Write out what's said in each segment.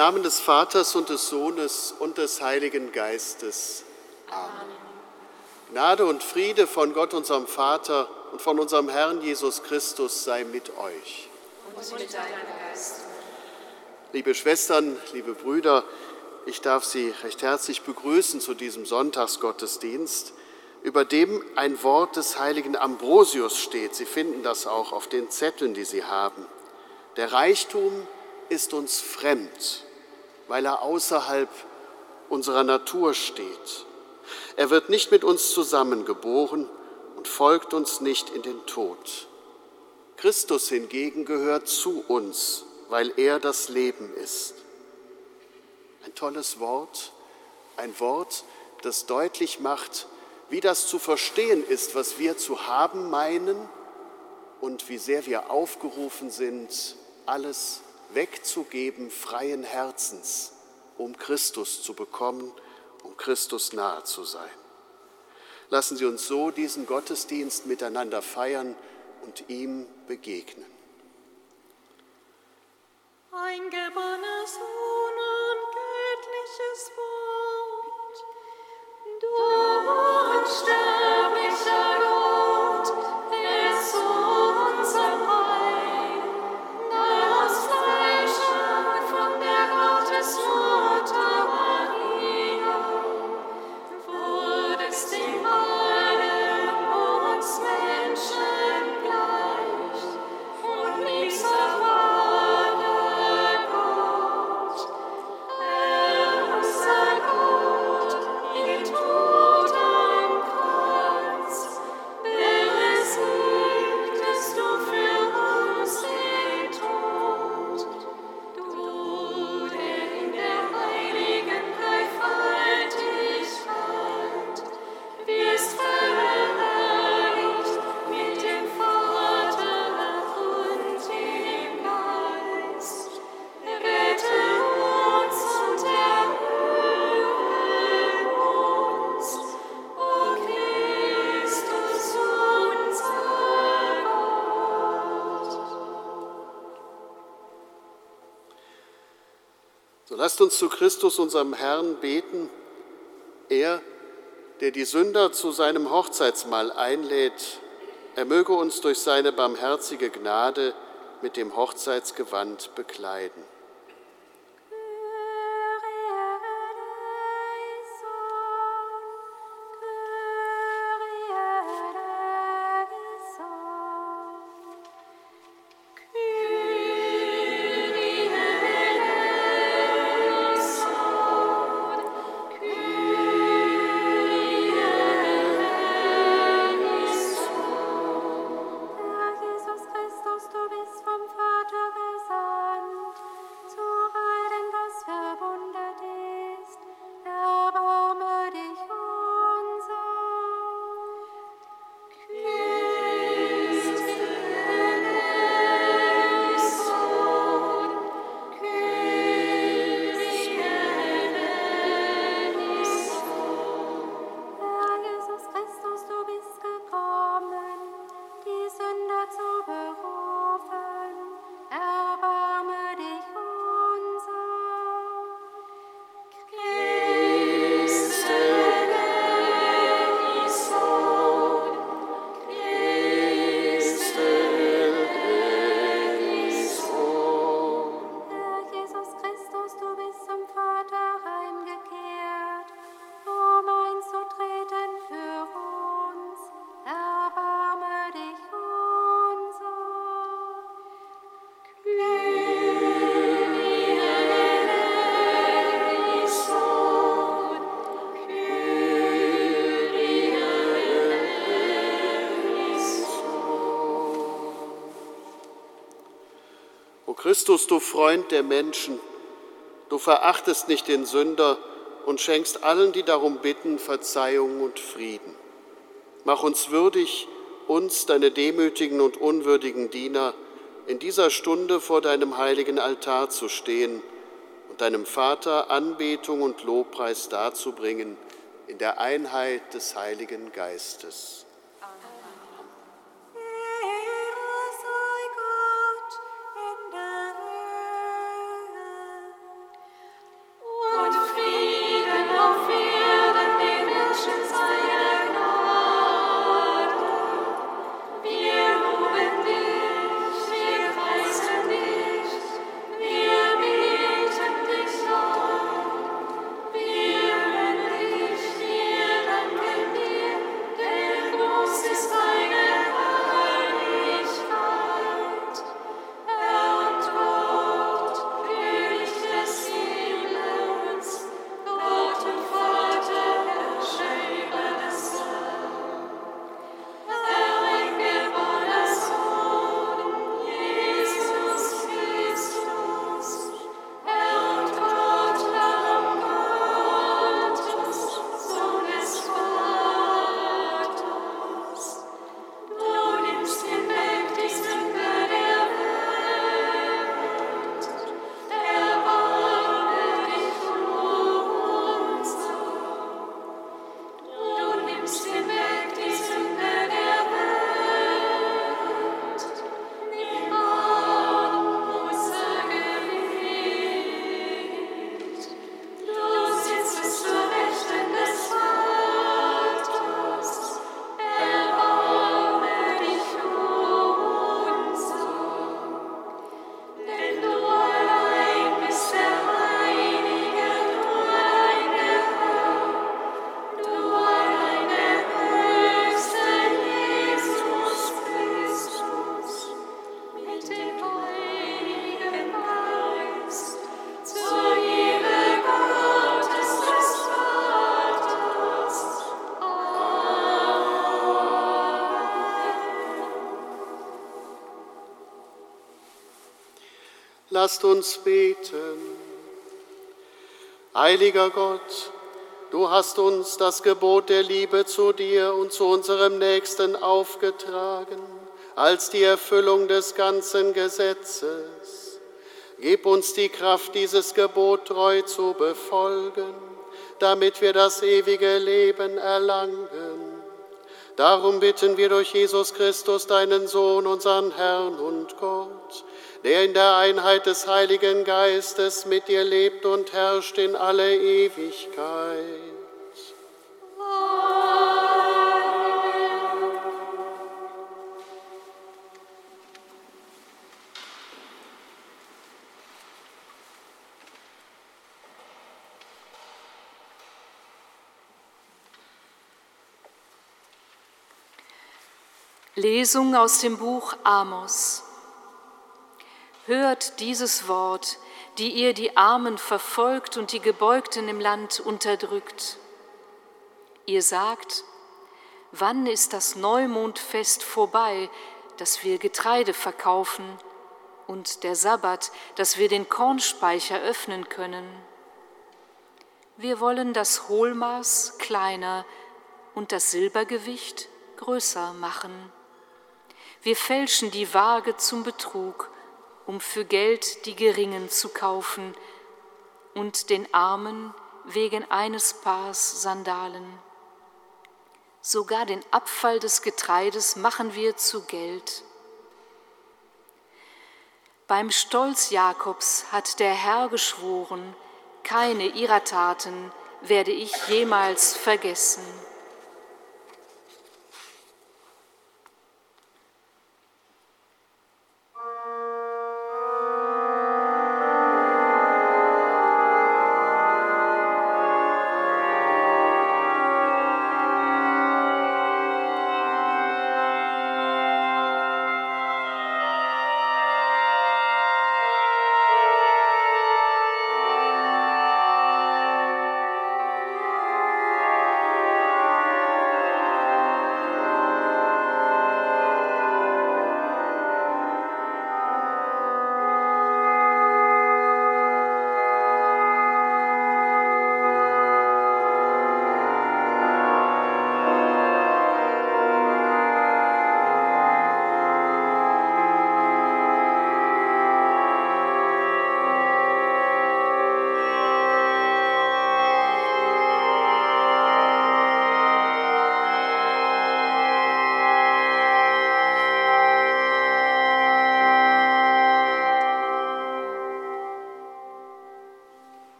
Namen des Vaters und des Sohnes und des Heiligen Geistes. Amen. Gnade und Friede von Gott, unserem Vater und von unserem Herrn Jesus Christus sei mit euch. Und mit deinem Geist. Liebe Schwestern, liebe Brüder, ich darf Sie recht herzlich begrüßen zu diesem Sonntagsgottesdienst, über dem ein Wort des heiligen Ambrosius steht. Sie finden das auch auf den Zetteln, die Sie haben. Der Reichtum ist uns fremd, weil er außerhalb unserer Natur steht. Er wird nicht mit uns zusammengeboren und folgt uns nicht in den Tod. Christus hingegen gehört zu uns, weil er das Leben ist. Ein tolles Wort, ein Wort, das deutlich macht, wie das zu verstehen ist, was wir zu haben meinen und wie sehr wir aufgerufen sind, alles wegzugeben, freien Herzens, um Christus zu bekommen, um Christus nahe zu sein. Lassen Sie uns so diesen Gottesdienst miteinander feiern und ihm begegnen. Ein geborenes uns zu Christus, unserem Herrn, beten. Er, der die Sünder zu seinem Hochzeitsmahl einlädt, er möge uns durch seine barmherzige Gnade mit dem Hochzeitsgewand bekleiden. Christus, du Freund der Menschen, du verachtest nicht den Sünder und schenkst allen, die darum bitten, Verzeihung und Frieden. Mach uns würdig, uns, deine demütigen und unwürdigen Diener, in dieser Stunde vor deinem heiligen Altar zu stehen und deinem Vater Anbetung und Lobpreis darzubringen in der Einheit des Heiligen Geistes. Lasst uns beten. Heiliger Gott, du hast uns das Gebot der Liebe zu dir und zu unserem Nächsten aufgetragen, als die Erfüllung des ganzen Gesetzes. Gib uns die Kraft, dieses Gebot treu zu befolgen, damit wir das ewige Leben erlangen. Darum bitten wir durch Jesus Christus, deinen Sohn, unseren Herrn der in der Einheit des Heiligen Geistes mit dir lebt und herrscht in alle Ewigkeit. Lesung aus dem Buch Amos. Hört dieses Wort, die ihr die Armen verfolgt und die Gebeugten im Land unterdrückt. Ihr sagt, wann ist das Neumondfest vorbei, dass wir Getreide verkaufen und der Sabbat, dass wir den Kornspeicher öffnen können? Wir wollen das Hohlmaß kleiner und das Silbergewicht größer machen. Wir fälschen die Waage zum Betrug um für Geld die Geringen zu kaufen und den Armen wegen eines Paars Sandalen. Sogar den Abfall des Getreides machen wir zu Geld. Beim Stolz Jakobs hat der Herr geschworen, keine ihrer Taten werde ich jemals vergessen.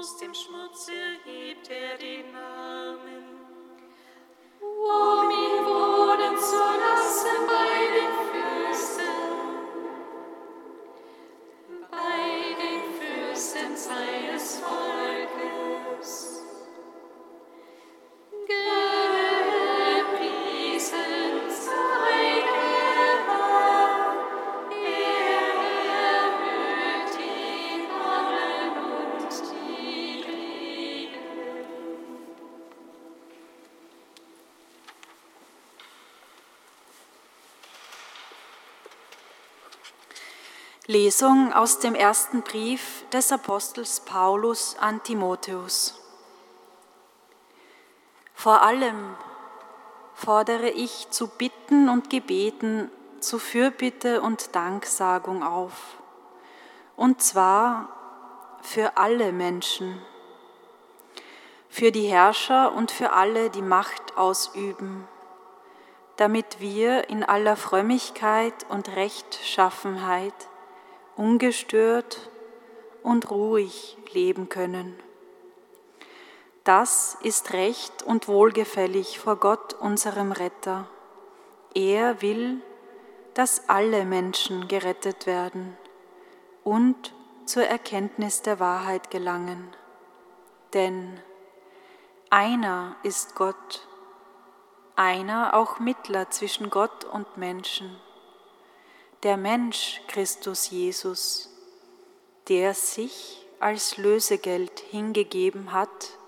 Aus dem Schmutze hebt er den Armen. Um ihn wohnen zu lassen bei Lesung aus dem ersten Brief des Apostels Paulus an Timotheus. Vor allem fordere ich zu Bitten und Gebeten, zu Fürbitte und Danksagung auf, und zwar für alle Menschen, für die Herrscher und für alle, die Macht ausüben, damit wir in aller Frömmigkeit und Rechtschaffenheit ungestört und ruhig leben können. Das ist recht und wohlgefällig vor Gott, unserem Retter. Er will, dass alle Menschen gerettet werden und zur Erkenntnis der Wahrheit gelangen. Denn einer ist Gott, einer auch Mittler zwischen Gott und Menschen der Mensch Christus Jesus, der sich als Lösegeld hingegeben hat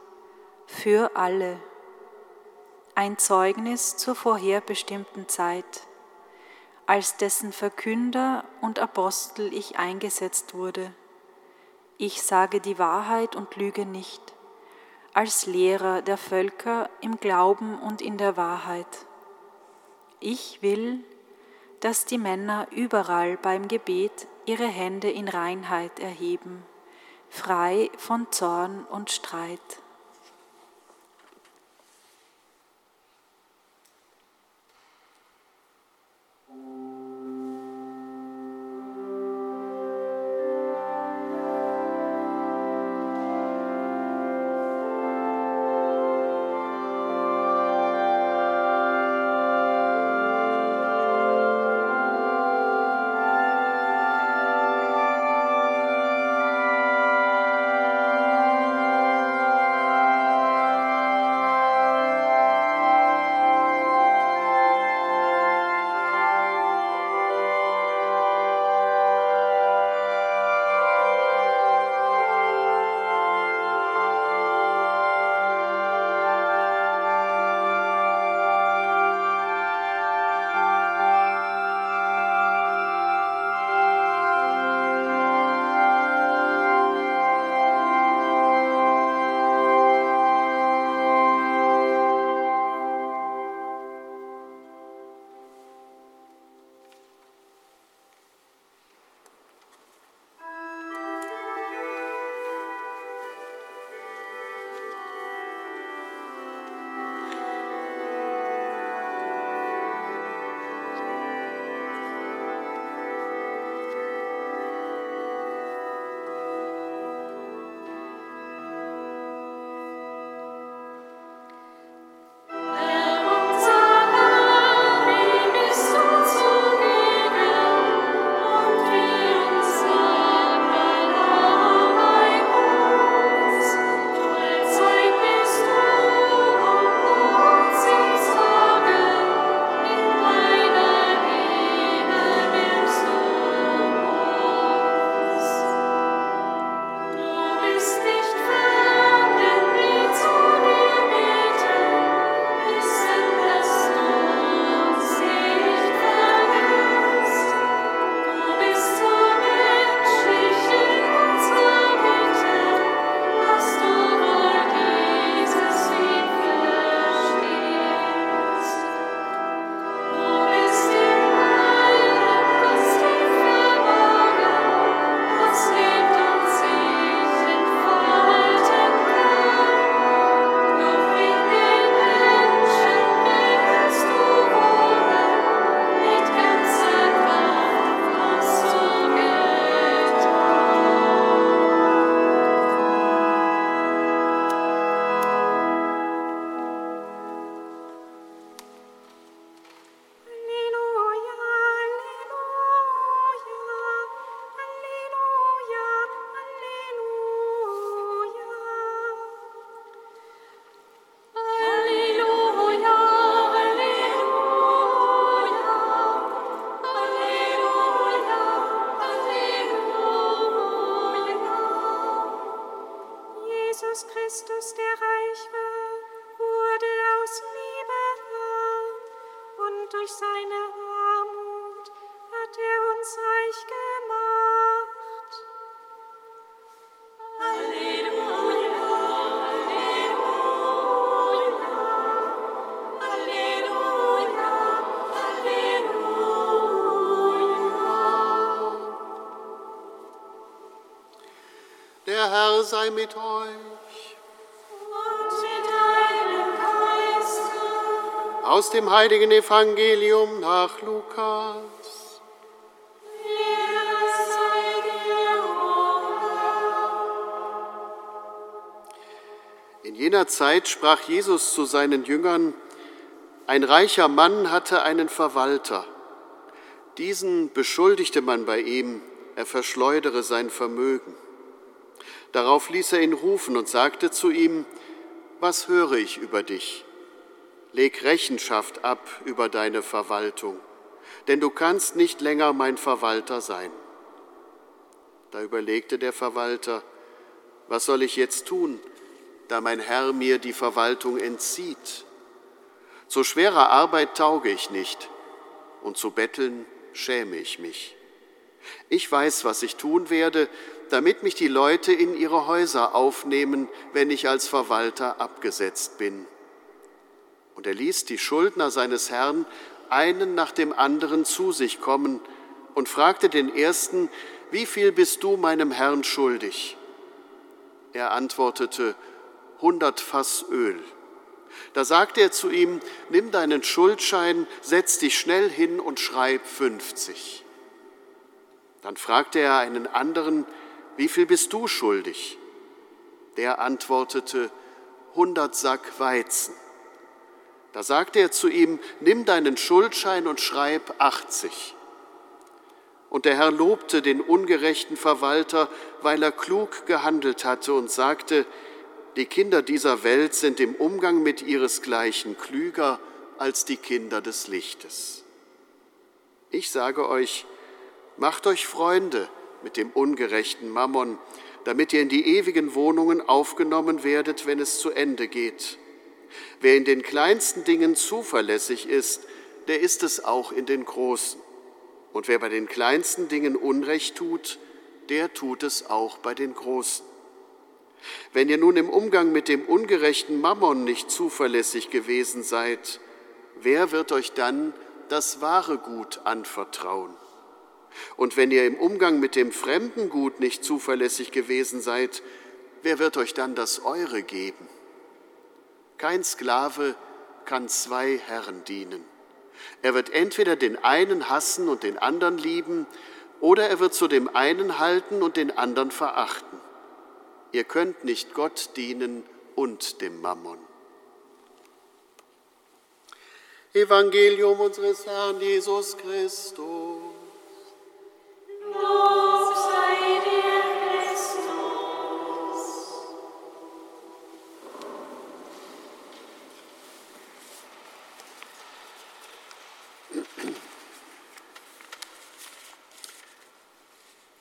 für alle, ein Zeugnis zur vorherbestimmten Zeit, als dessen Verkünder und Apostel ich eingesetzt wurde. Ich sage die Wahrheit und lüge nicht, als Lehrer der Völker im Glauben und in der Wahrheit. Ich will, dass die Männer überall beim Gebet ihre Hände in Reinheit erheben, frei von Zorn und Streit. Herr sei mit euch. Und mit deinem Geiste. Aus dem heiligen Evangelium nach Lukas. In jener Zeit sprach Jesus zu seinen Jüngern, ein reicher Mann hatte einen Verwalter. Diesen beschuldigte man bei ihm, er verschleudere sein Vermögen. Darauf ließ er ihn rufen und sagte zu ihm, was höre ich über dich? Leg Rechenschaft ab über deine Verwaltung, denn du kannst nicht länger mein Verwalter sein. Da überlegte der Verwalter, was soll ich jetzt tun, da mein Herr mir die Verwaltung entzieht? Zu schwerer Arbeit tauge ich nicht und zu betteln schäme ich mich. Ich weiß, was ich tun werde, damit mich die Leute in ihre Häuser aufnehmen, wenn ich als Verwalter abgesetzt bin. Und er ließ die Schuldner seines Herrn einen nach dem anderen zu sich kommen und fragte den ersten, wie viel bist du meinem Herrn schuldig? Er antwortete, hundert Fass Öl. Da sagte er zu ihm, nimm deinen Schuldschein, setz dich schnell hin und schreib 50. Dann fragte er einen anderen, wie viel bist du schuldig? Der antwortete, 100 Sack Weizen. Da sagte er zu ihm, nimm deinen Schuldschein und schreib 80. Und der Herr lobte den ungerechten Verwalter, weil er klug gehandelt hatte und sagte, die Kinder dieser Welt sind im Umgang mit ihresgleichen klüger als die Kinder des Lichtes. Ich sage euch, macht euch Freunde mit dem ungerechten Mammon, damit ihr in die ewigen Wohnungen aufgenommen werdet, wenn es zu Ende geht. Wer in den kleinsten Dingen zuverlässig ist, der ist es auch in den großen. Und wer bei den kleinsten Dingen Unrecht tut, der tut es auch bei den großen. Wenn ihr nun im Umgang mit dem ungerechten Mammon nicht zuverlässig gewesen seid, wer wird euch dann das wahre Gut anvertrauen? Und wenn ihr im Umgang mit dem fremden Gut nicht zuverlässig gewesen seid, wer wird euch dann das eure geben? Kein Sklave kann zwei Herren dienen. Er wird entweder den einen hassen und den anderen lieben, oder er wird zu dem einen halten und den anderen verachten. Ihr könnt nicht Gott dienen und dem Mammon. Evangelium unseres Herrn Jesus Christus.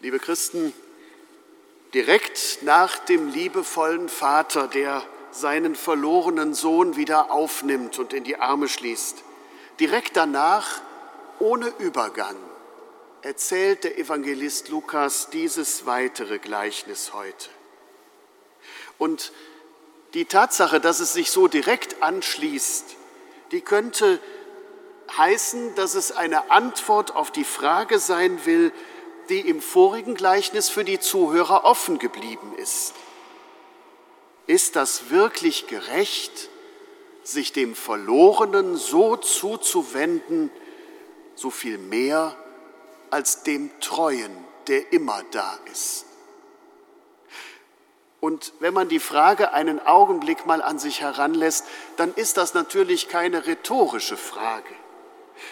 Liebe Christen, direkt nach dem liebevollen Vater, der seinen verlorenen Sohn wieder aufnimmt und in die Arme schließt, direkt danach, ohne Übergang, erzählt der Evangelist Lukas dieses weitere Gleichnis heute. Und die Tatsache, dass es sich so direkt anschließt, die könnte heißen, dass es eine Antwort auf die Frage sein will, die im vorigen Gleichnis für die Zuhörer offen geblieben ist. Ist das wirklich gerecht, sich dem Verlorenen so zuzuwenden, so viel mehr als dem Treuen, der immer da ist? Und wenn man die Frage einen Augenblick mal an sich heranlässt, dann ist das natürlich keine rhetorische Frage,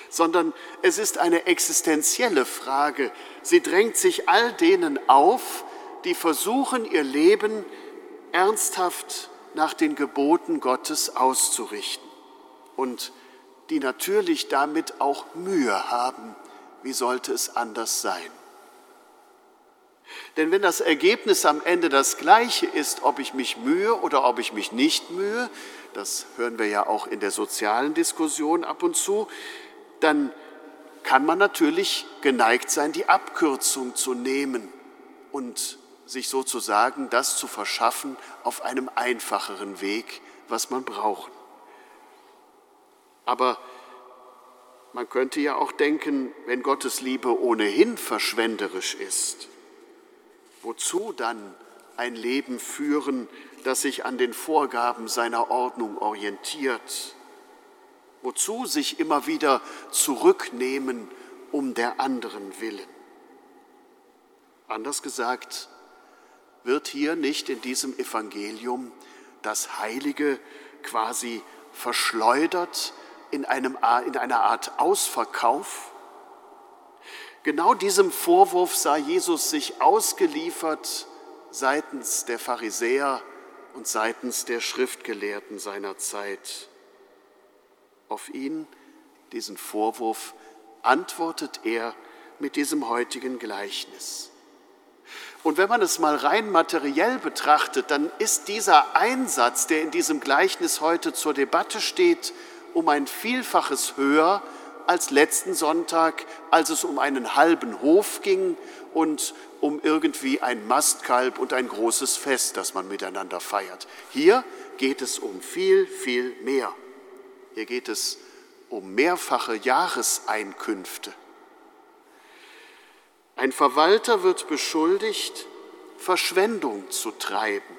sondern es ist eine existenzielle Frage. Sie drängt sich all denen auf, die versuchen, ihr Leben ernsthaft nach den Geboten Gottes auszurichten und die natürlich damit auch Mühe haben. Wie sollte es anders sein? Denn wenn das Ergebnis am Ende das gleiche ist, ob ich mich mühe oder ob ich mich nicht mühe, das hören wir ja auch in der sozialen Diskussion ab und zu, dann kann man natürlich geneigt sein, die Abkürzung zu nehmen und sich sozusagen das zu verschaffen auf einem einfacheren Weg, was man braucht. Aber man könnte ja auch denken, wenn Gottes Liebe ohnehin verschwenderisch ist, wozu dann ein Leben führen, das sich an den Vorgaben seiner Ordnung orientiert. Wozu sich immer wieder zurücknehmen um der anderen willen. Anders gesagt, wird hier nicht in diesem Evangelium das Heilige quasi verschleudert in, einem, in einer Art Ausverkauf? Genau diesem Vorwurf sah Jesus sich ausgeliefert seitens der Pharisäer und seitens der Schriftgelehrten seiner Zeit. Auf ihn, diesen Vorwurf, antwortet er mit diesem heutigen Gleichnis. Und wenn man es mal rein materiell betrachtet, dann ist dieser Einsatz, der in diesem Gleichnis heute zur Debatte steht, um ein Vielfaches höher als letzten Sonntag, als es um einen halben Hof ging und um irgendwie ein Mastkalb und ein großes Fest, das man miteinander feiert. Hier geht es um viel, viel mehr. Hier geht es um mehrfache Jahreseinkünfte. Ein Verwalter wird beschuldigt, Verschwendung zu treiben.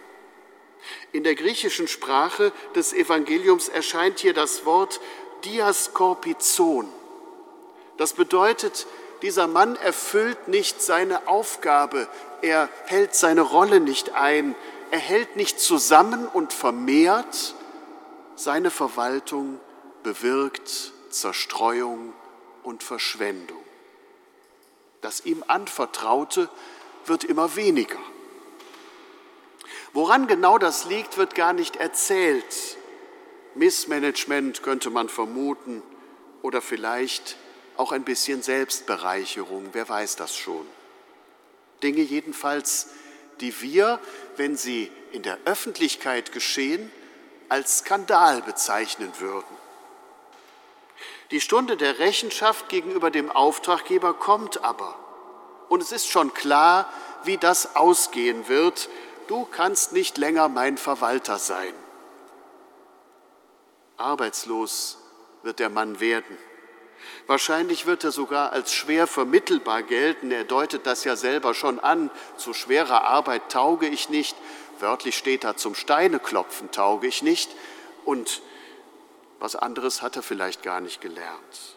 In der griechischen Sprache des Evangeliums erscheint hier das Wort diaskorpizon. Das bedeutet, dieser Mann erfüllt nicht seine Aufgabe, er hält seine Rolle nicht ein, er hält nicht zusammen und vermehrt, seine Verwaltung bewirkt Zerstreuung und Verschwendung. Das ihm anvertraute wird immer weniger. Woran genau das liegt, wird gar nicht erzählt. Missmanagement könnte man vermuten oder vielleicht auch ein bisschen Selbstbereicherung, wer weiß das schon. Dinge jedenfalls, die wir, wenn sie in der Öffentlichkeit geschehen, als Skandal bezeichnen würden. Die Stunde der Rechenschaft gegenüber dem Auftraggeber kommt aber. Und es ist schon klar, wie das ausgehen wird. Du kannst nicht länger mein Verwalter sein. Arbeitslos wird der Mann werden. Wahrscheinlich wird er sogar als schwer vermittelbar gelten. Er deutet das ja selber schon an. Zu schwerer Arbeit tauge ich nicht. Wörtlich steht da, zum Steineklopfen tauge ich nicht. Und was anderes hat er vielleicht gar nicht gelernt.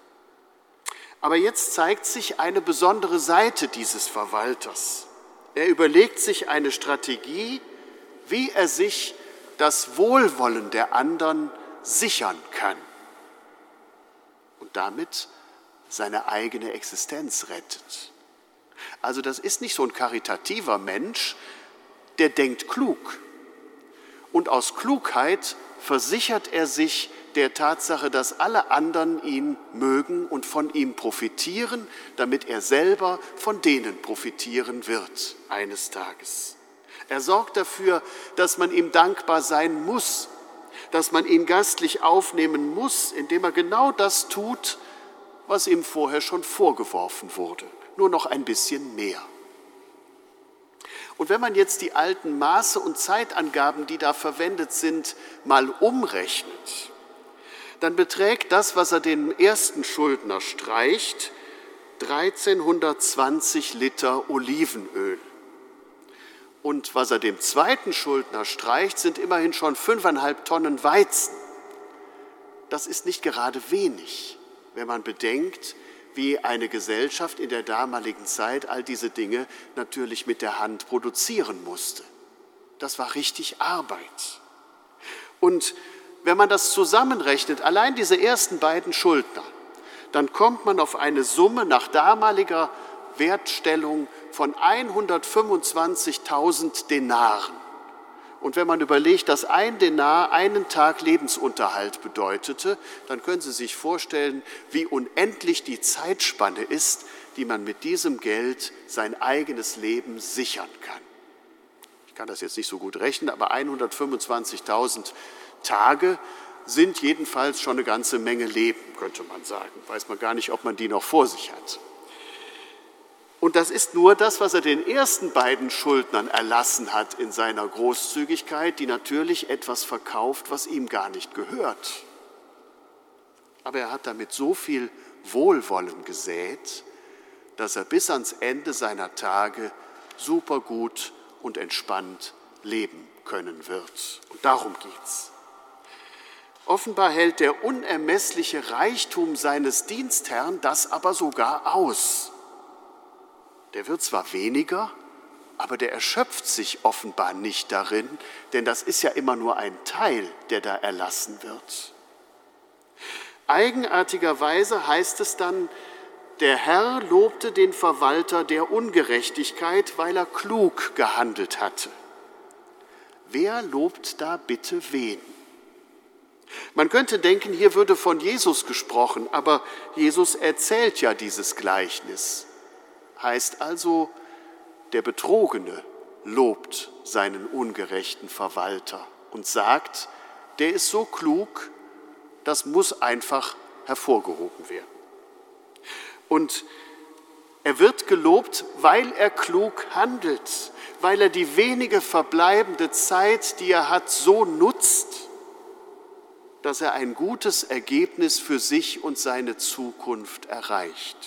Aber jetzt zeigt sich eine besondere Seite dieses Verwalters. Er überlegt sich eine Strategie, wie er sich das Wohlwollen der anderen sichern kann und damit seine eigene Existenz rettet. Also das ist nicht so ein karitativer Mensch, der denkt klug. Und aus Klugheit versichert er sich der Tatsache, dass alle anderen ihn mögen und von ihm profitieren, damit er selber von denen profitieren wird eines Tages. Er sorgt dafür, dass man ihm dankbar sein muss, dass man ihn gastlich aufnehmen muss, indem er genau das tut, was ihm vorher schon vorgeworfen wurde, nur noch ein bisschen mehr. Und wenn man jetzt die alten Maße und Zeitangaben, die da verwendet sind, mal umrechnet, dann beträgt das, was er den ersten Schuldner streicht, 1320 Liter Olivenöl. Und was er dem zweiten Schuldner streicht, sind immerhin schon fünfeinhalb Tonnen Weizen. Das ist nicht gerade wenig, wenn man bedenkt, wie eine Gesellschaft in der damaligen Zeit all diese Dinge natürlich mit der Hand produzieren musste. Das war richtig Arbeit. Und wenn man das zusammenrechnet, allein diese ersten beiden Schuldner, dann kommt man auf eine Summe nach damaliger Wertstellung von 125.000 Denaren. Und wenn man überlegt, dass ein Denar einen Tag Lebensunterhalt bedeutete, dann können Sie sich vorstellen, wie unendlich die Zeitspanne ist, die man mit diesem Geld sein eigenes Leben sichern kann. Ich kann das jetzt nicht so gut rechnen, aber 125.000 Tage sind jedenfalls schon eine ganze Menge Leben, könnte man sagen. Weiß man gar nicht, ob man die noch vor sich hat. Und das ist nur das, was er den ersten beiden Schuldnern erlassen hat in seiner Großzügigkeit, die natürlich etwas verkauft, was ihm gar nicht gehört. Aber er hat damit so viel Wohlwollen gesät, dass er bis ans Ende seiner Tage supergut und entspannt leben können wird. Und darum geht's. Offenbar hält der unermessliche Reichtum seines Dienstherrn das aber sogar aus. Der wird zwar weniger, aber der erschöpft sich offenbar nicht darin, denn das ist ja immer nur ein Teil, der da erlassen wird. Eigenartigerweise heißt es dann, der Herr lobte den Verwalter der Ungerechtigkeit, weil er klug gehandelt hatte. Wer lobt da bitte wen? Man könnte denken, hier würde von Jesus gesprochen, aber Jesus erzählt ja dieses Gleichnis. Heißt also, der Betrogene lobt seinen ungerechten Verwalter und sagt, der ist so klug, das muss einfach hervorgehoben werden. Und er wird gelobt, weil er klug handelt, weil er die wenige verbleibende Zeit, die er hat, so nutzt, dass er ein gutes Ergebnis für sich und seine Zukunft erreicht.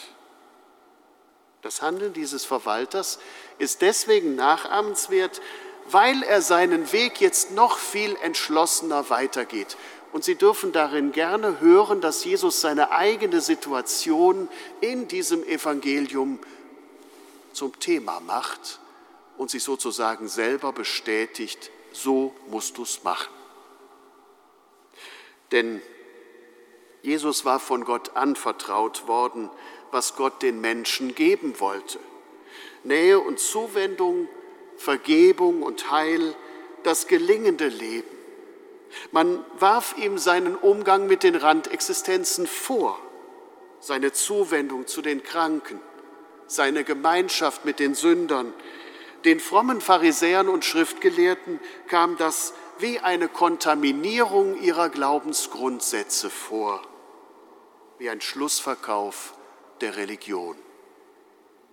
Das Handeln dieses Verwalters ist deswegen nachahmenswert, weil er seinen Weg jetzt noch viel entschlossener weitergeht. Und Sie dürfen darin gerne hören, dass Jesus seine eigene Situation in diesem Evangelium zum Thema macht und sich sozusagen selber bestätigt, so musst du es machen. Denn Jesus war von Gott anvertraut worden, was Gott den Menschen geben wollte. Nähe und Zuwendung, Vergebung und Heil, das gelingende Leben. Man warf ihm seinen Umgang mit den Randexistenzen vor, seine Zuwendung zu den Kranken, seine Gemeinschaft mit den Sündern. Den frommen Pharisäern und Schriftgelehrten kam das wie eine Kontaminierung ihrer Glaubensgrundsätze vor, wie ein Schlussverkauf der Religion.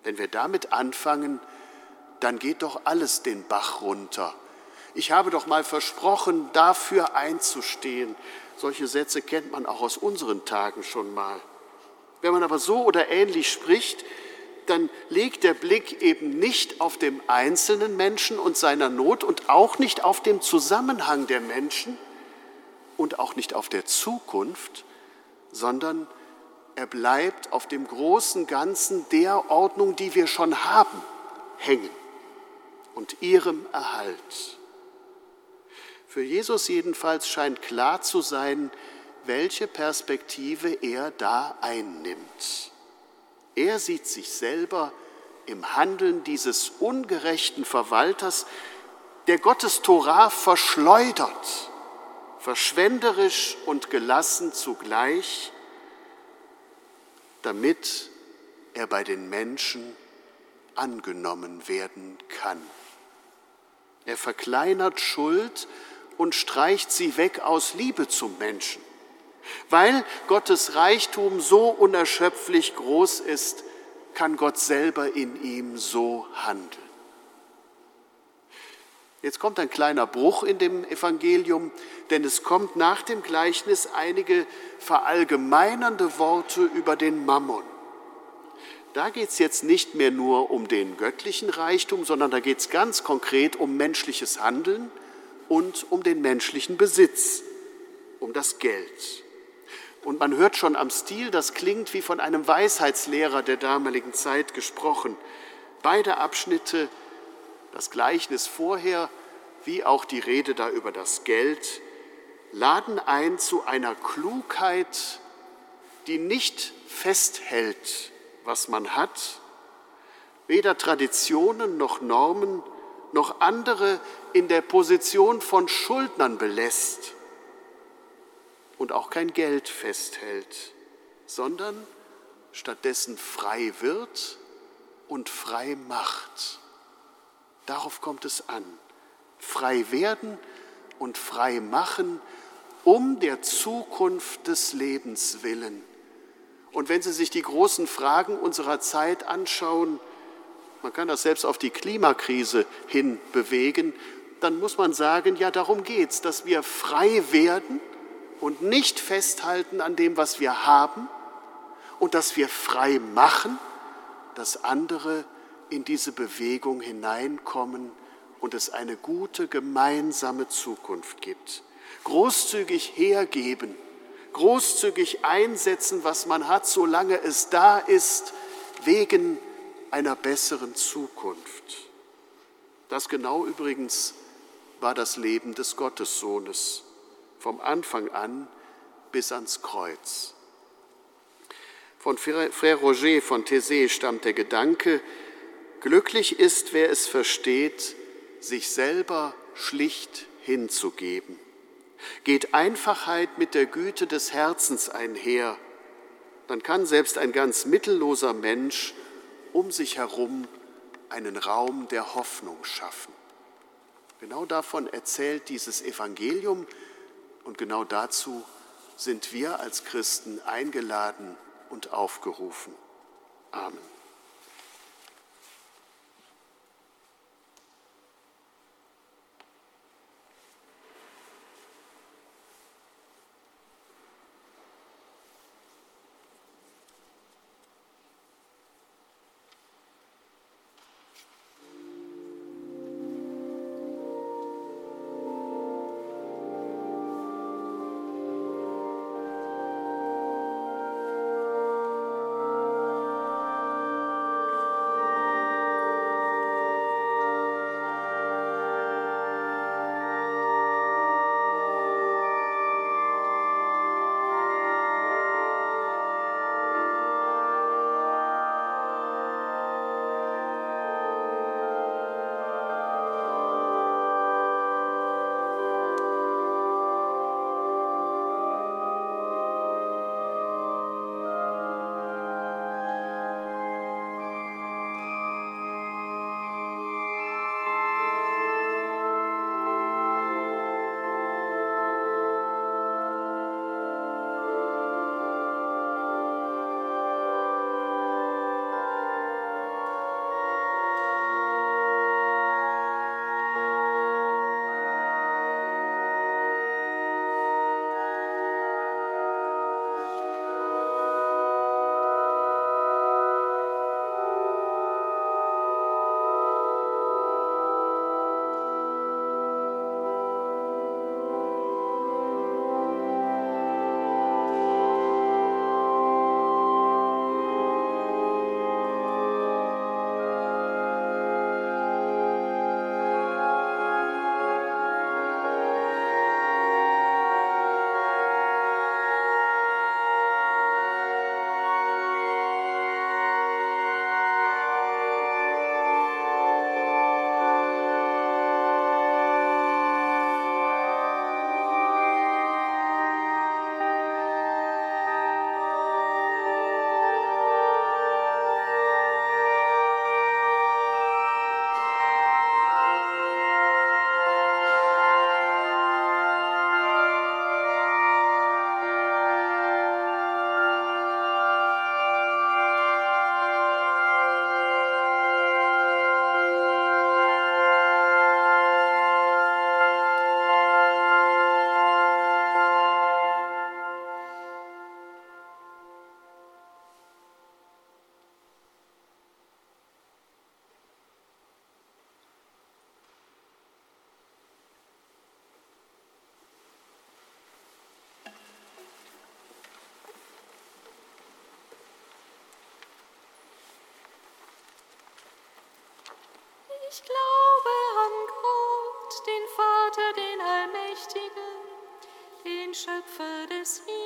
Wenn wir damit anfangen, dann geht doch alles den Bach runter. Ich habe doch mal versprochen, dafür einzustehen. Solche Sätze kennt man auch aus unseren Tagen schon mal. Wenn man aber so oder ähnlich spricht, dann liegt der Blick eben nicht auf dem einzelnen Menschen und seiner Not und auch nicht auf dem Zusammenhang der Menschen und auch nicht auf der Zukunft, sondern er bleibt auf dem großen Ganzen der Ordnung, die wir schon haben, hängen und ihrem Erhalt. Für Jesus jedenfalls scheint klar zu sein, welche Perspektive er da einnimmt. Er sieht sich selber im Handeln dieses ungerechten Verwalters, der Gottes Torah verschleudert, verschwenderisch und gelassen zugleich, damit er bei den Menschen angenommen werden kann. Er verkleinert Schuld und streicht sie weg aus Liebe zum Menschen. Weil Gottes Reichtum so unerschöpflich groß ist, kann Gott selber in ihm so handeln. Jetzt kommt ein kleiner Bruch in dem Evangelium, denn es kommt nach dem Gleichnis einige verallgemeinernde Worte über den Mammon. Da geht es jetzt nicht mehr nur um den göttlichen Reichtum, sondern da geht es ganz konkret um menschliches Handeln und um den menschlichen Besitz, um das Geld. Und man hört schon am Stil, das klingt wie von einem Weisheitslehrer der damaligen Zeit gesprochen. Beide Abschnitte, das Gleichnis vorher wie auch die Rede da über das Geld, laden ein zu einer Klugheit, die nicht festhält, was man hat, weder Traditionen noch Normen noch andere in der Position von Schuldnern belässt und auch kein Geld festhält, sondern stattdessen frei wird und frei macht. Darauf kommt es an. Frei werden und frei machen, um der Zukunft des Lebens willen. Und wenn Sie sich die großen Fragen unserer Zeit anschauen, man kann das selbst auf die Klimakrise hin bewegen, dann muss man sagen, ja, darum geht es, dass wir frei werden und nicht festhalten an dem, was wir haben und dass wir frei machen, dass andere in diese Bewegung hineinkommen und es eine gute gemeinsame Zukunft gibt. Großzügig hergeben, großzügig einsetzen, was man hat, solange es da ist, wegen einer besseren Zukunft. Das genau übrigens war das Leben des Gottessohnes vom Anfang an bis ans Kreuz. Von Frère Roger von Thésée stammt der Gedanke, glücklich ist, wer es versteht, sich selber schlicht hinzugeben. Geht Einfachheit mit der Güte des Herzens einher, dann kann selbst ein ganz mittelloser Mensch um sich herum einen Raum der Hoffnung schaffen. Genau davon erzählt dieses Evangelium und genau dazu sind wir als Christen eingeladen und aufgerufen. Amen. Ich glaube an Gott, den Vater, den Allmächtigen, den Schöpfer des Himmels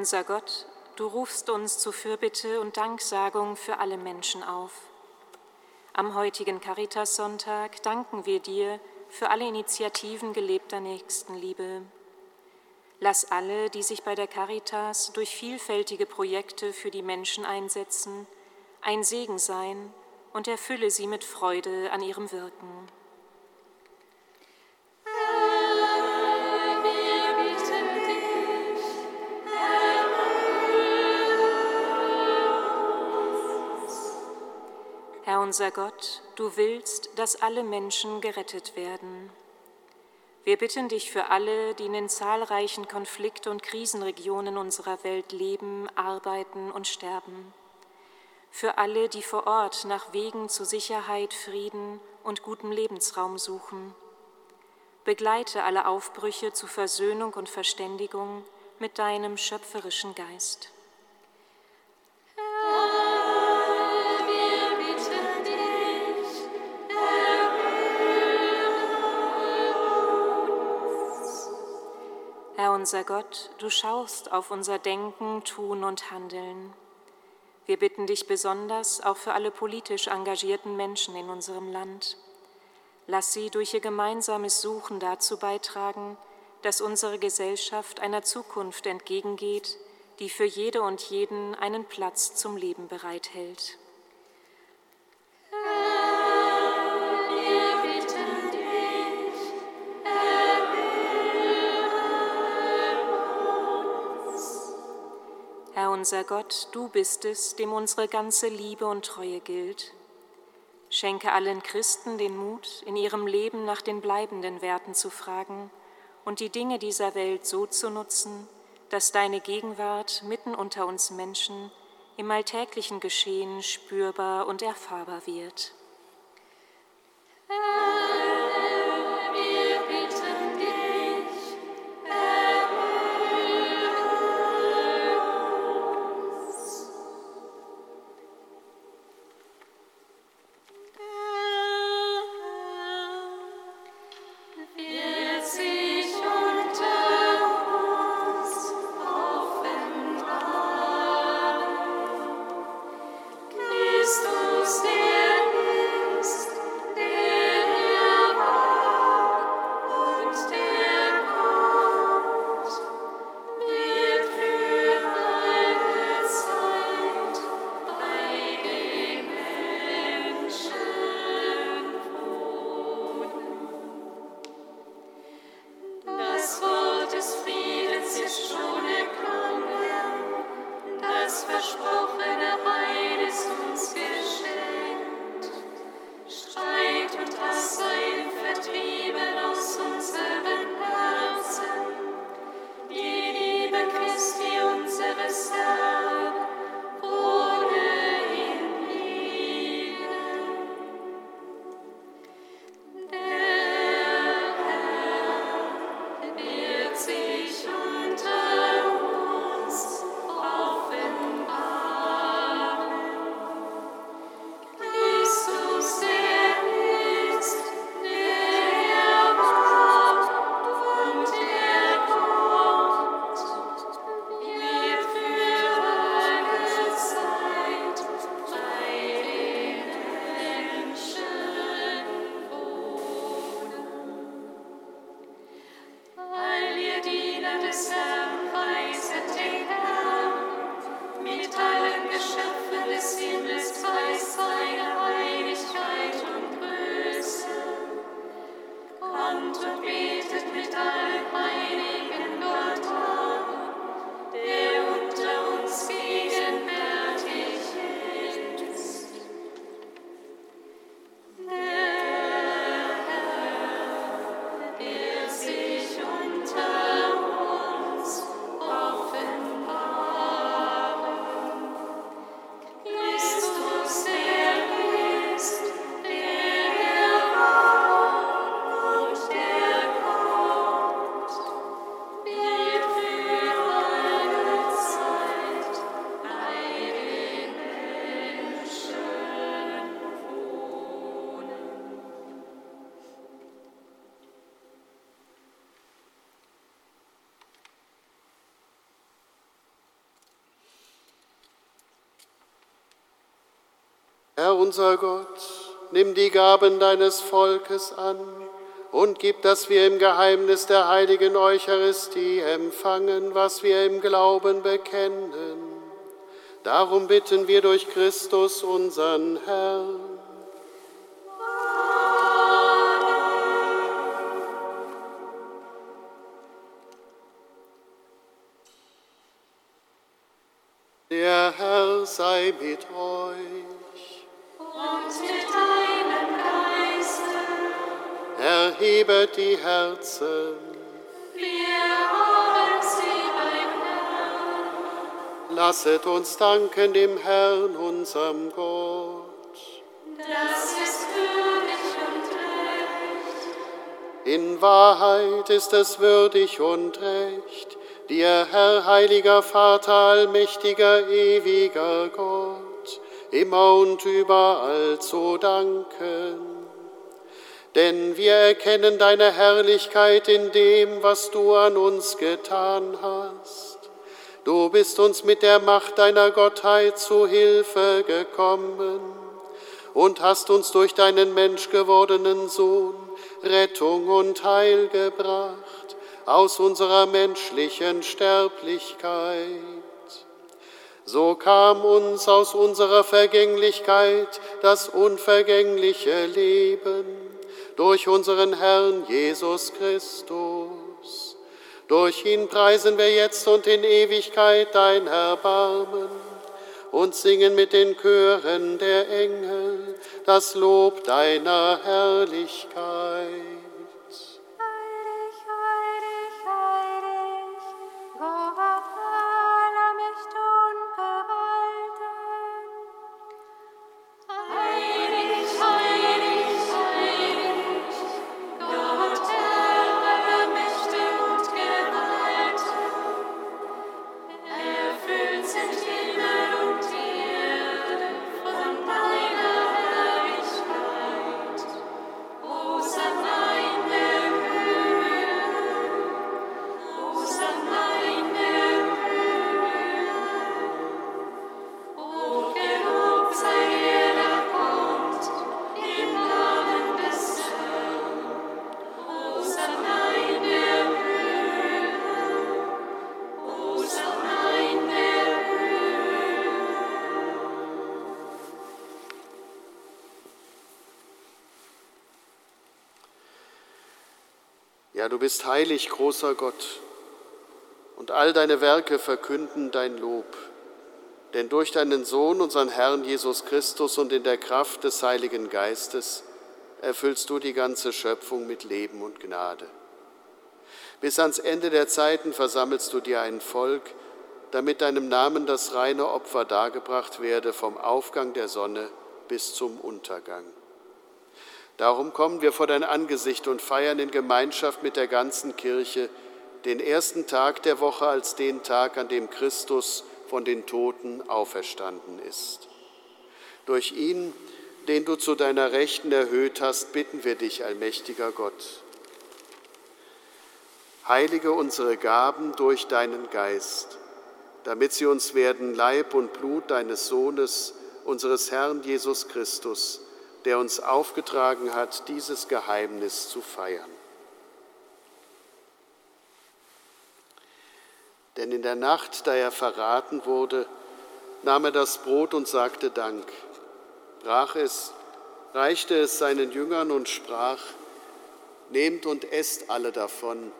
unser Gott, du rufst uns zu Fürbitte und Danksagung für alle Menschen auf. Am heutigen Caritas-Sonntag danken wir dir für alle Initiativen gelebter Nächstenliebe. Lass alle, die sich bei der Caritas durch vielfältige Projekte für die Menschen einsetzen, ein Segen sein und erfülle sie mit Freude an ihrem Wirken. Unser Gott, du willst, dass alle Menschen gerettet werden. Wir bitten dich für alle, die in den zahlreichen Konflikt- und Krisenregionen unserer Welt leben, arbeiten und sterben. Für alle, die vor Ort nach Wegen zu Sicherheit, Frieden und gutem Lebensraum suchen. Begleite alle Aufbrüche zu Versöhnung und Verständigung mit deinem schöpferischen Geist. Herr unser Gott, du schaust auf unser Denken, Tun und Handeln. Wir bitten dich besonders auch für alle politisch engagierten Menschen in unserem Land. Lass sie durch ihr gemeinsames Suchen dazu beitragen, dass unsere Gesellschaft einer Zukunft entgegengeht, die für jede und jeden einen Platz zum Leben bereithält. Unser Gott, du bist es, dem unsere ganze Liebe und Treue gilt. Schenke allen Christen den Mut, in ihrem Leben nach den bleibenden Werten zu fragen und die Dinge dieser Welt so zu nutzen, dass deine Gegenwart mitten unter uns Menschen im alltäglichen Geschehen spürbar und erfahrbar wird. Wird unser Gott, nimm die Gaben deines Volkes an und gib, dass wir im Geheimnis der heiligen Eucharistie empfangen, was wir im Glauben bekennen. Darum bitten wir durch Christus, unseren Herrn. Der Herr sei mit euch. Und mit deinem Geiste. Erhebet die Herzen. Wir haben sie beim Herrn. Lasset uns danken dem Herrn, unserem Gott. Das ist würdig und recht. In Wahrheit ist es würdig und recht, dir, Herr, heiliger Vater, allmächtiger, ewiger Gott, immer und überall zu danken. Denn wir erkennen deine Herrlichkeit in dem, was du an uns getan hast. Du bist uns mit der Macht deiner Gottheit zu Hilfe gekommen und hast uns durch deinen menschgewordenen Sohn Rettung und Heil gebracht aus unserer menschlichen Sterblichkeit. So kam uns aus unserer Vergänglichkeit das unvergängliche Leben durch unseren Herrn Jesus Christus. Durch ihn preisen wir jetzt und in Ewigkeit dein Erbarmen und singen mit den Chören der Engel das Lob deiner Herrlichkeit. Ja, du bist heilig, großer Gott, und all deine Werke verkünden dein Lob. Denn durch deinen Sohn, unseren Herrn Jesus Christus und in der Kraft des Heiligen Geistes erfüllst du die ganze Schöpfung mit Leben und Gnade. Bis ans Ende der Zeiten versammelst du dir ein Volk, damit deinem Namen das reine Opfer dargebracht werde vom Aufgang der Sonne bis zum Untergang. Darum kommen wir vor dein Angesicht und feiern in Gemeinschaft mit der ganzen Kirche den ersten Tag der Woche als den Tag, an dem Christus von den Toten auferstanden ist. Durch ihn, den du zu deiner Rechten erhöht hast, bitten wir dich, allmächtiger Gott. Heilige unsere Gaben durch deinen Geist, damit sie uns werden Leib und Blut deines Sohnes, unseres Herrn Jesus Christus, der uns aufgetragen hat, dieses Geheimnis zu feiern. Denn in der Nacht, da er verraten wurde, nahm er das Brot und sagte Dank, brach es, reichte es seinen Jüngern und sprach, Nehmt und esst alle davon,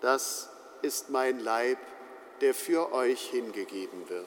das ist mein Leib, der für euch hingegeben wird.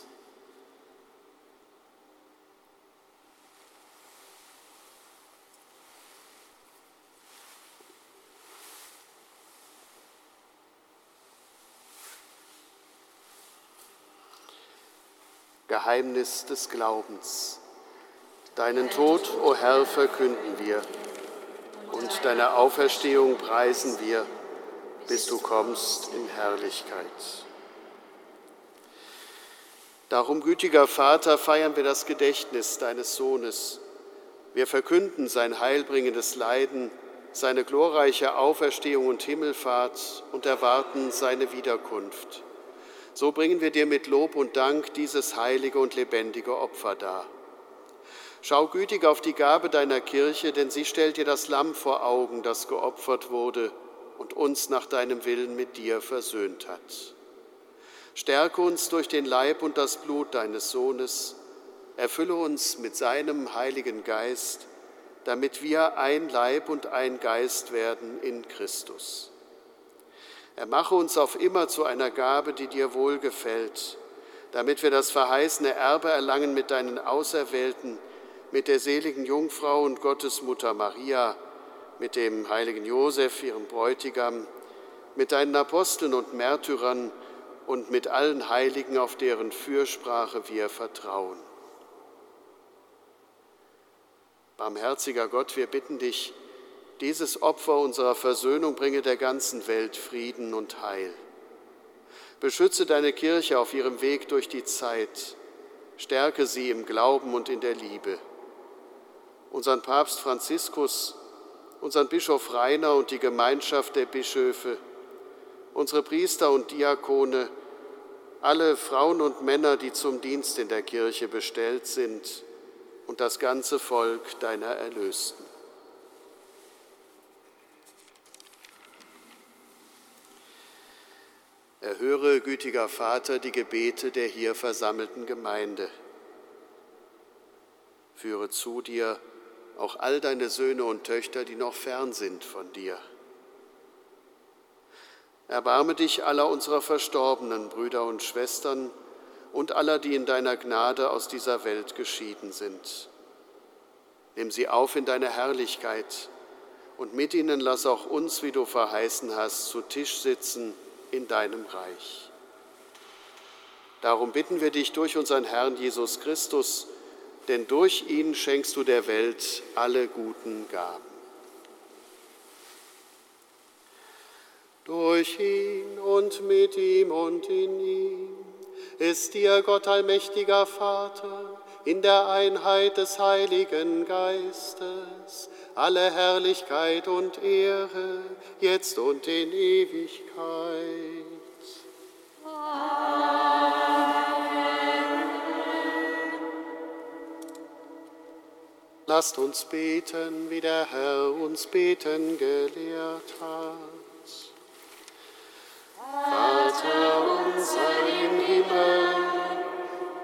Geheimnis des Glaubens. Deinen Tod, o Herr, verkünden wir und deine Auferstehung preisen wir, bis du kommst in Herrlichkeit. Darum, gütiger Vater, feiern wir das Gedächtnis deines Sohnes. Wir verkünden sein heilbringendes Leiden, seine glorreiche Auferstehung und Himmelfahrt und erwarten seine Wiederkunft. So bringen wir dir mit Lob und Dank dieses heilige und lebendige Opfer dar. Schau gütig auf die Gabe deiner Kirche, denn sie stellt dir das Lamm vor Augen, das geopfert wurde und uns nach deinem Willen mit dir versöhnt hat. Stärke uns durch den Leib und das Blut deines Sohnes, erfülle uns mit seinem Heiligen Geist, damit wir ein Leib und ein Geist werden in Christus. Er mache uns auf immer zu einer Gabe, die dir wohlgefällt, damit wir das verheißene Erbe erlangen mit deinen Auserwählten, mit der seligen Jungfrau und Gottesmutter Maria, mit dem heiligen Josef, ihrem Bräutigam, mit deinen Aposteln und Märtyrern und mit allen Heiligen, auf deren Fürsprache wir vertrauen. Barmherziger Gott, wir bitten dich, dieses Opfer unserer Versöhnung bringe der ganzen Welt Frieden und Heil. Beschütze deine Kirche auf ihrem Weg durch die Zeit, stärke sie im Glauben und in der Liebe unseren Papst Franziskus, unseren Bischof Rainer und die Gemeinschaft der Bischöfe, unsere Priester und Diakone, alle Frauen und Männer, die zum Dienst in der Kirche bestellt sind und das ganze Volk deiner Erlösten. Erhöre, gütiger Vater, die Gebete der hier versammelten Gemeinde. Führe zu dir auch all deine Söhne und Töchter, die noch fern sind von dir. Erbarme dich aller unserer verstorbenen Brüder und Schwestern und aller, die in deiner Gnade aus dieser Welt geschieden sind. Nimm sie auf in deine Herrlichkeit und mit ihnen lass auch uns, wie du verheißen hast, zu Tisch sitzen in deinem Reich. Darum bitten wir dich durch unseren Herrn Jesus Christus, denn durch ihn schenkst du der Welt alle guten Gaben. Durch ihn und mit ihm und in ihm ist dir Gott allmächtiger Vater in der Einheit des Heiligen Geistes alle Herrlichkeit und Ehre, jetzt und in Ewigkeit. Lasst uns beten, wie der Herr uns beten gelehrt hat. Vater unser im Himmel,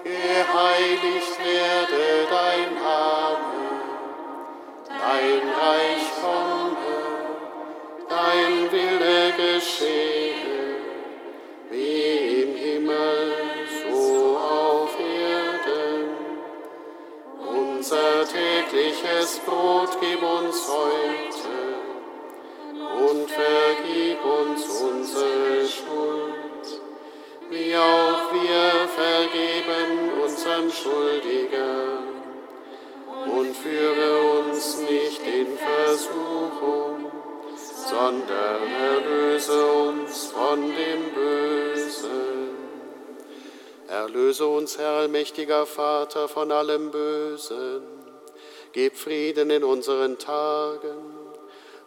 geheiligt werde dein Name, dein Reich komme, dein Wille geschehe, wie im Himmel, so auf Erden. Unser tägliches Brot gib uns heute und vergib uns unsere Schuld, wie auch wir vergeben unseren Schuldigern. Und führe uns sondern erlöse uns von dem Bösen. Erlöse uns, Herr allmächtiger Vater, von allem Bösen. Gib Frieden in unseren Tagen.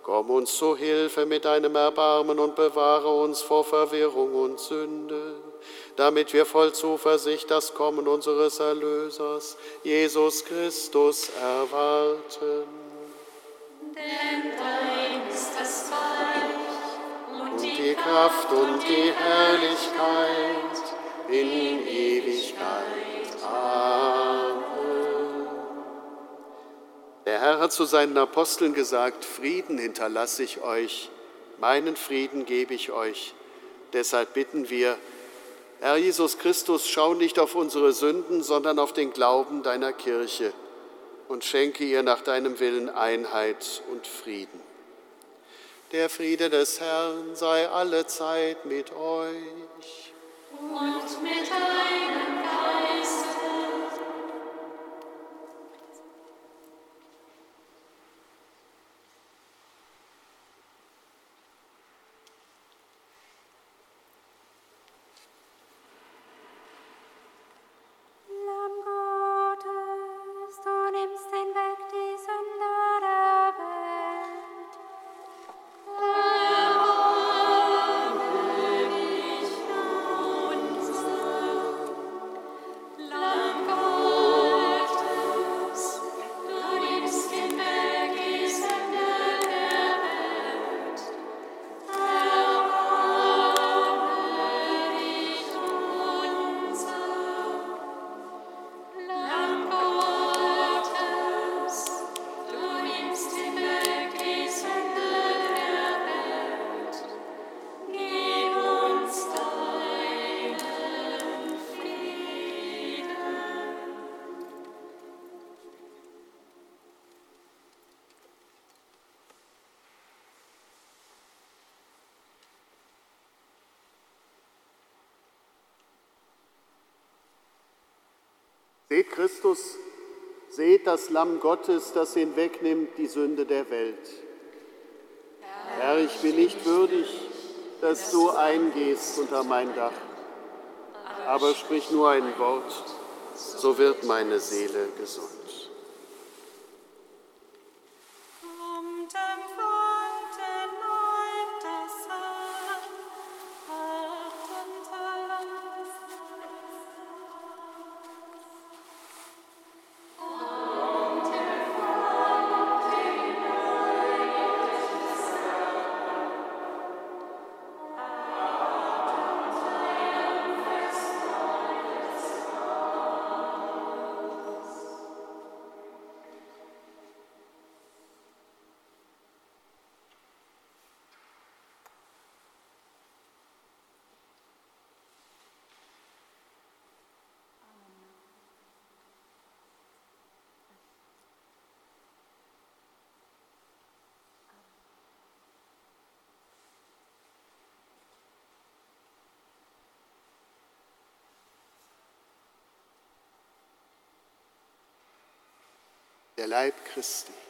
Komm uns zu Hilfe mit deinem Erbarmen und bewahre uns vor Verwirrung und Sünde, damit wir voll Zuversicht das Kommen unseres Erlösers, Jesus Christus, erwarten. Denn dein Reich und, die Kraft und die Herrlichkeit in Ewigkeit. Amen. Der Herr hat zu seinen Aposteln gesagt, Frieden hinterlasse ich euch, meinen Frieden gebe ich euch. Deshalb bitten wir, Herr Jesus Christus, schau nicht auf unsere Sünden, sondern auf den Glauben deiner Kirche und schenke ihr nach deinem Willen Einheit und Frieden. Der Friede des Herrn sei alle Zeit mit euch. und mit deinem Seht Christus, seht das Lamm Gottes, das hinwegnimmt die Sünde der Welt. Herr, ich bin nicht würdig, dass du eingehst unter mein Dach, aber sprich nur ein Wort, so wird meine Seele gesund. Der Leib Christi.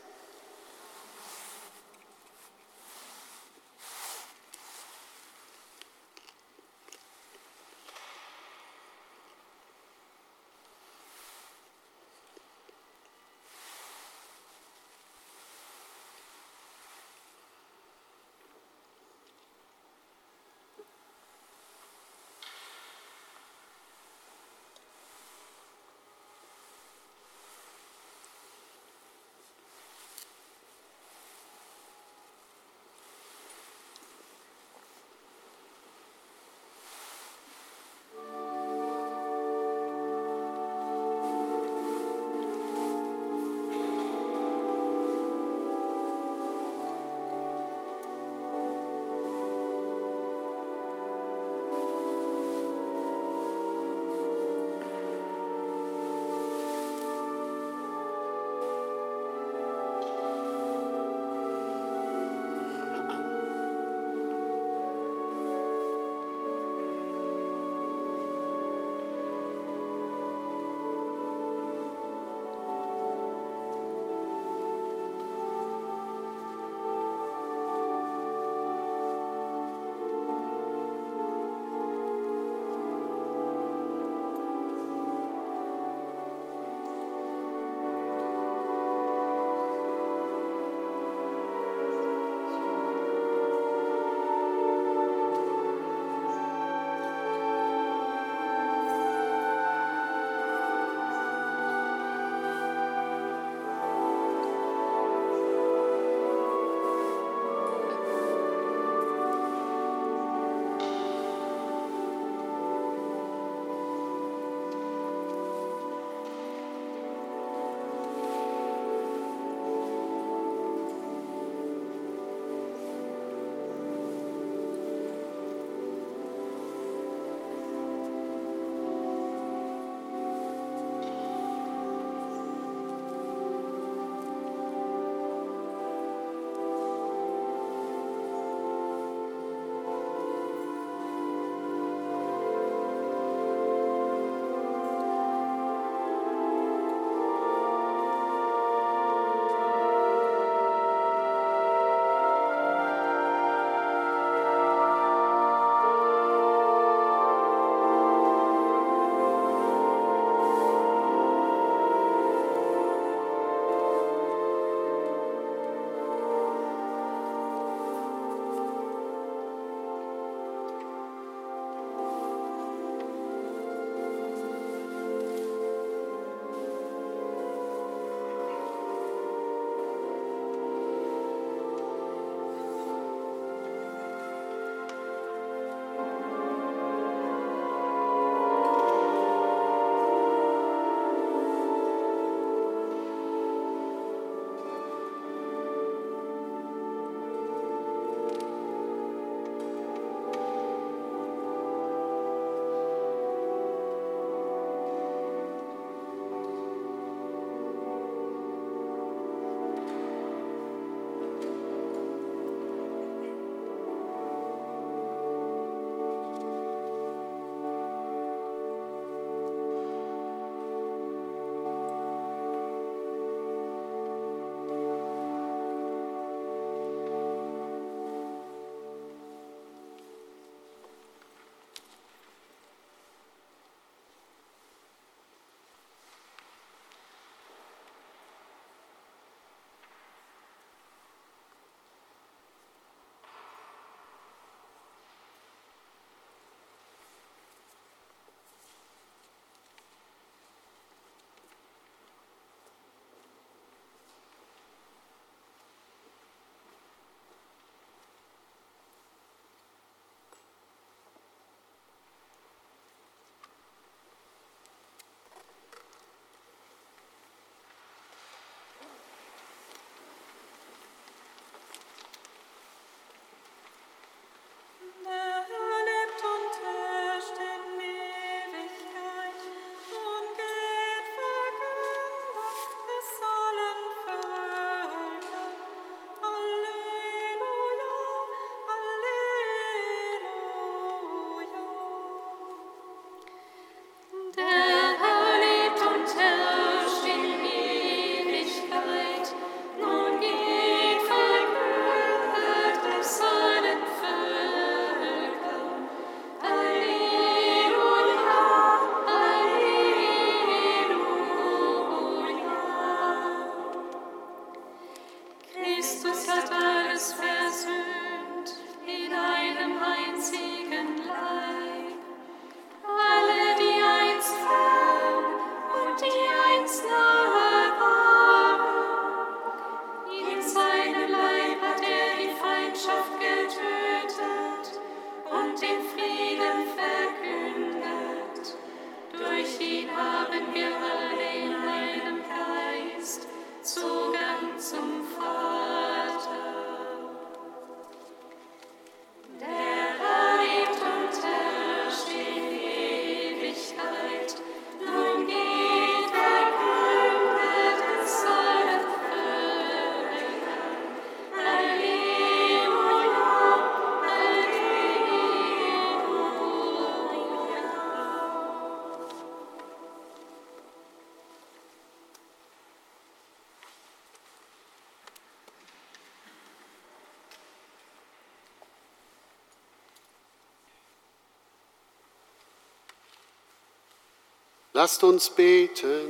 Lasst uns beten.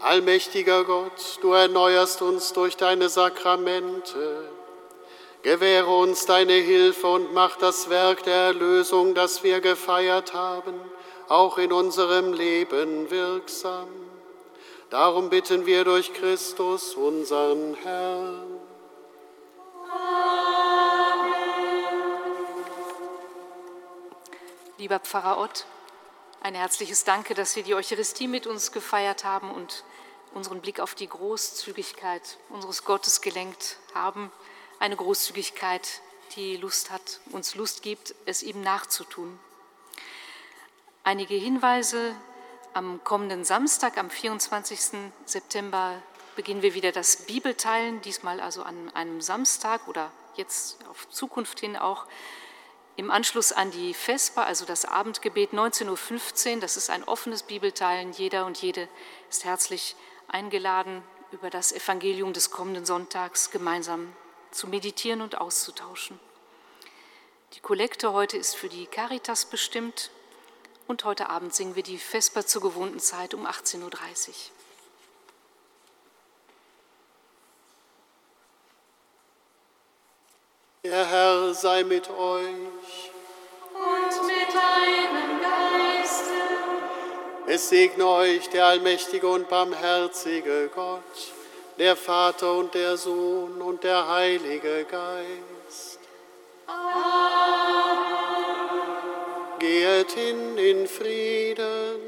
Allmächtiger Gott, du erneuerst uns durch deine Sakramente. Gewähre uns deine Hilfe und mach das Werk der Erlösung, das wir gefeiert haben, auch in unserem Leben wirksam. Darum bitten wir durch Christus, unseren Herrn. Lieber Pfarrer Ott, ein herzliches Danke, dass Sie die Eucharistie mit uns gefeiert haben und unseren Blick auf die Großzügigkeit unseres Gottes gelenkt haben. Eine Großzügigkeit, die Lust hat, uns Lust gibt, es ihm nachzutun. Einige Hinweise. Am kommenden Samstag, am 24. September, beginnen wir wieder das Bibelteilen, diesmal also an einem Samstag oder jetzt auf Zukunft hin auch im Anschluss an die Vesper, also das Abendgebet 19.15 Uhr, das ist ein offenes Bibelteilen. Jeder und jede ist herzlich eingeladen, über das Evangelium des kommenden Sonntags gemeinsam zu meditieren und auszutauschen. Die Kollekte heute ist für die Caritas bestimmt und heute Abend singen wir die Vesper zur gewohnten Zeit um 18.30 Uhr. Der Herr sei mit euch. Und mit deinem Geiste. Es segne euch der allmächtige und barmherzige Gott, der Vater und der Sohn und der Heilige Geist. Amen. Geht hin in Frieden.